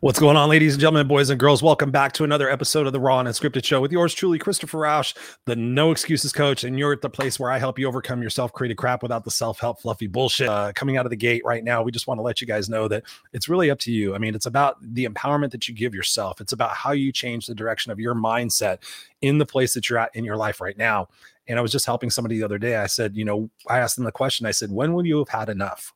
What's going on, ladies and gentlemen, boys and girls? Welcome back to another episode of the Raw and Unscripted Show with yours truly, Christopher Rausch, the No Excuses Coach. And you're at the place where I help you overcome your self created crap without the self help fluffy bullshit. Uh, coming out of the gate right now, we just want to let you guys know that it's really up to you. I mean, it's about the empowerment that you give yourself, it's about how you change the direction of your mindset in the place that you're at in your life right now. And I was just helping somebody the other day. I said, you know, I asked them the question I said, when will you have had enough?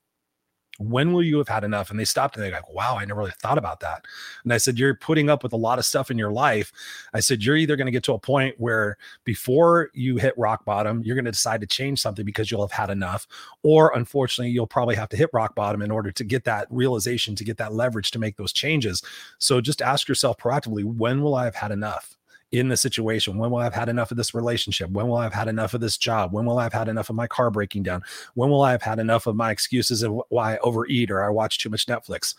When will you have had enough? And they stopped and they're like, wow, I never really thought about that. And I said, you're putting up with a lot of stuff in your life. I said, you're either going to get to a point where before you hit rock bottom, you're going to decide to change something because you'll have had enough. Or unfortunately, you'll probably have to hit rock bottom in order to get that realization, to get that leverage to make those changes. So just ask yourself proactively, when will I have had enough? In the situation? When will I have had enough of this relationship? When will I have had enough of this job? When will I have had enough of my car breaking down? When will I have had enough of my excuses of why I overeat or I watch too much Netflix?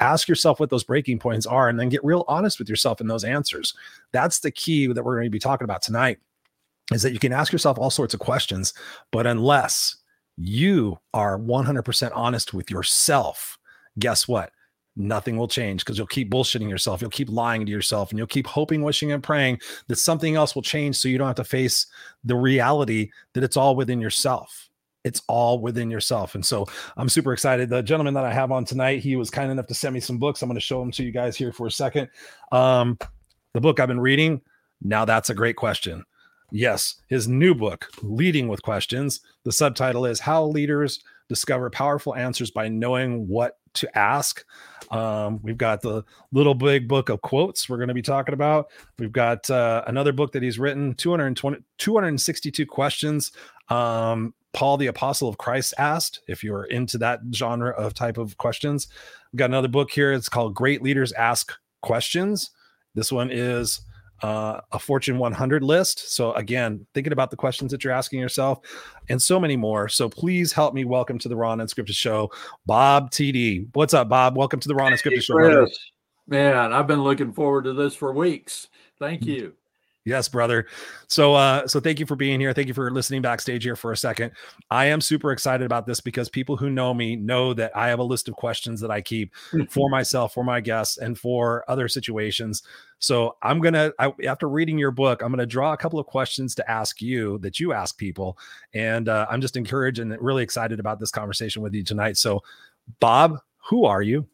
Ask yourself what those breaking points are and then get real honest with yourself in those answers. That's the key that we're going to be talking about tonight is that you can ask yourself all sorts of questions, but unless you are 100% honest with yourself, guess what? Nothing will change because you'll keep bullshitting yourself. You'll keep lying to yourself and you'll keep hoping, wishing, and praying that something else will change so you don't have to face the reality that it's all within yourself. It's all within yourself. And so I'm super excited. The gentleman that I have on tonight, he was kind enough to send me some books. I'm going to show them to you guys here for a second. Um, the book I've been reading, now that's a great question. Yes, his new book, Leading with Questions. The subtitle is How Leaders Discover Powerful Answers by Knowing What to Ask. Um, we've got the little big book of quotes we're going to be talking about. We've got uh, another book that he's written 220, 262 questions. Um, Paul the Apostle of Christ asked if you're into that genre of type of questions. We've got another book here. It's called Great Leaders Ask Questions. This one is uh, a Fortune 100 list. So, again, thinking about the questions that you're asking yourself and so many more. So, please help me welcome to the Raw and Unscripted Show, Bob Tiede. What's up, Bob? Welcome to the Raw and Unscripted hey, Show. Man, I've been looking forward to this for weeks. Thank mm. you. Yes, brother. So uh so thank you for being here. Thank you for listening backstage here for a second. I am super excited about this because people who know me know that I have a list of questions that I keep for myself, for my guests, and for other situations. So I'm gonna after reading your book, I'm gonna draw a couple of questions to ask you that you ask people, and uh, I'm just encouraged and really excited about this conversation with you tonight. So, Bob, who are you?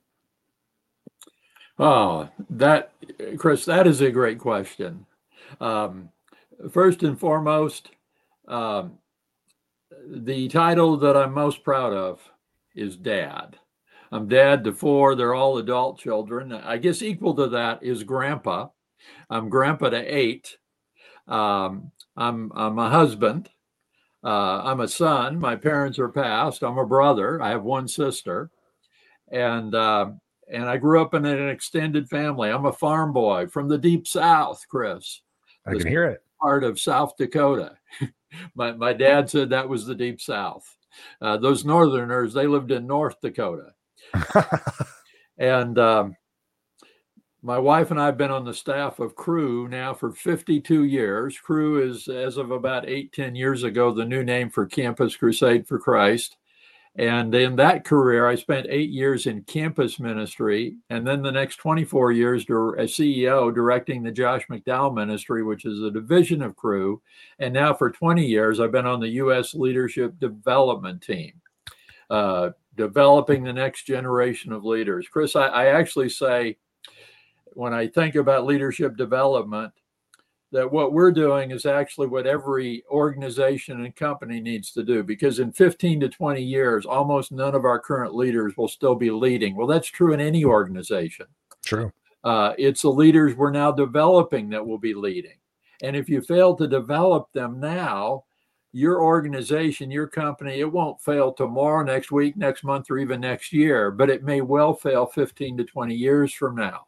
Oh, that Chris, that is a great question. Um, first and foremost, um, the title that I'm most proud of is Dad. I'm dad to four. They're all adult children. I guess equal to that is grandpa. I'm grandpa to eight. Um, I'm, I'm a husband. Uh, I'm a son. My parents are passed. I'm a brother. I have one sister. And, uh, and I grew up in an extended family. I'm a farm boy from the deep South, Chris. I can hear it. Part of South Dakota. my, my dad said that was the deep South. Uh, those Northerners, they lived in North Dakota. and um, my wife and I have been on the staff of Cru now for 52 years. Cru is, as of about eight, 10 years ago, the new name for Campus Crusade for Christ. And in that career, I spent eight years in campus ministry, and then the next 24 years as CEO directing the Josh McDowell Ministry, which is a division of Cru. And now for 20 years, I've been on the U.S. Leadership Development Team, uh, developing the next generation of leaders. Chris, I, I actually say, when I think about leadership development, that what we're doing is actually what every organization and company needs to do because in 15 to 20 years almost none of our current leaders will still be leading. Well that's true in any organization. True. Uh, it's the leaders we're now developing that will be leading. And if you fail to develop them now your organization your company it won't fail tomorrow next week next month or even next year but it may well fail 15 to 20 years from now.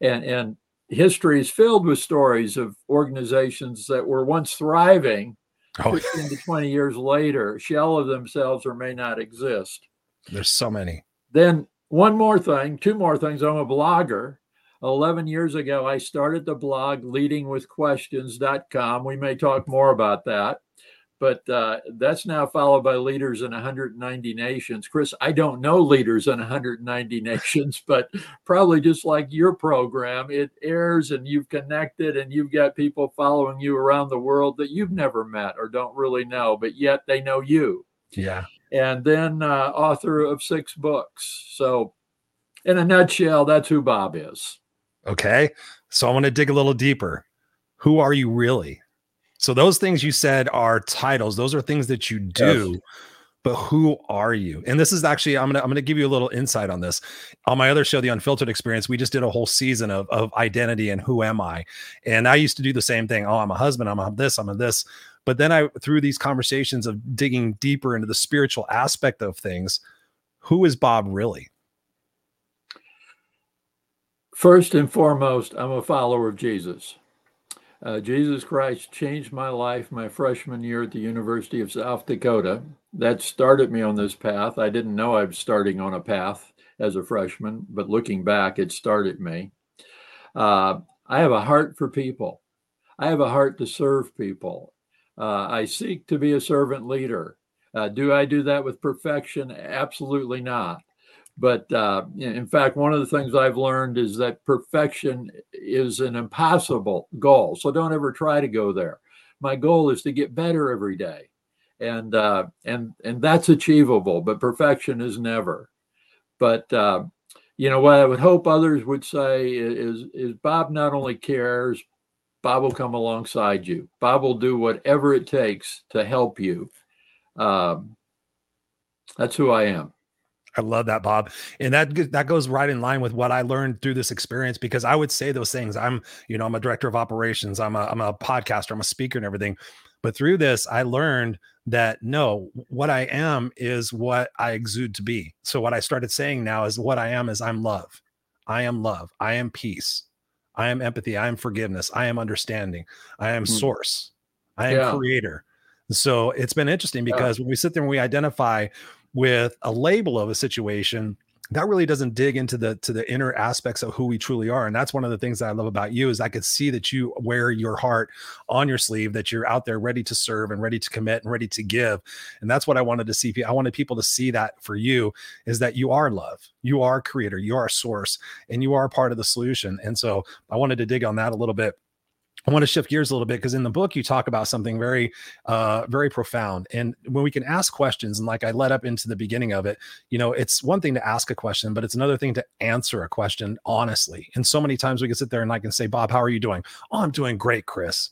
And and history is filled with stories of organizations that were once thriving oh. 15 to 20 years later. Shell of themselves or may not exist. There's so many. Then one more thing two more things. I'm a blogger. 11 years ago i started the blog leadingwithquestions.com we may talk more about that but uh, that's now followed by leaders in 190 nations. Chris, I don't know leaders in 190 nations, but probably just like your program, it airs and you've connected and you've got people following you around the world that you've never met or don't really know, but yet they know you. Yeah. And then uh, author of six books. So, in a nutshell, that's who Bob is. Okay. So I want to dig a little deeper. Who are you really? So those things you said are titles. Those are things that you do. Yes. But who are you? And this is actually I'm gonna I'm gonna give you a little insight on this. On my other show, The Unfiltered Experience, we just did a whole season of, of identity and who am I. And I used to do the same thing. Oh, I'm a husband. I'm a this. I'm a this. But then I through these conversations of digging deeper into the spiritual aspect of things, who is Bob really? First and foremost, I'm a follower of Jesus. Uh, Jesus Christ changed my life my freshman year at the University of South Dakota. That started me on this path. I didn't know I was starting on a path as a freshman, but looking back, it started me. Uh, I have a heart for people. I have a heart to serve people. Uh, I seek to be a servant leader. Uh, do I do that with perfection? Absolutely not. But uh, in fact, one of the things I've learned is that perfection is an impossible goal. So don't ever try to go there. My goal is to get better every day, and uh, and and that's achievable. But perfection is never. But uh, you know what I would hope others would say is is Bob not only cares, Bob will come alongside you. Bob will do whatever it takes to help you. Um, that's who I am. I love that, Bob. And that that goes right in line with what I learned through this experience because I would say those things. I'm, you know, I'm a director of operations, I'm a I'm a podcaster, I'm a speaker and everything. But through this, I learned that no, what I am is what I exude to be. So what I started saying now is what I am is I'm love. I am love. I am peace. I am empathy. I am forgiveness. I am understanding. I am mm. source. I am yeah. creator. So it's been interesting because yeah. when we sit there and we identify with a label of a situation that really doesn't dig into the to the inner aspects of who we truly are and that's one of the things that i love about you is i could see that you wear your heart on your sleeve that you're out there ready to serve and ready to commit and ready to give and that's what i wanted to see i wanted people to see that for you is that you are love you are creator you are source and you are part of the solution and so i wanted to dig on that a little bit I want to shift gears a little bit because in the book you talk about something very, uh, very profound. And when we can ask questions, and like I led up into the beginning of it, you know, it's one thing to ask a question, but it's another thing to answer a question honestly. And so many times we can sit there and I can say, Bob, how are you doing? Oh, I'm doing great, Chris.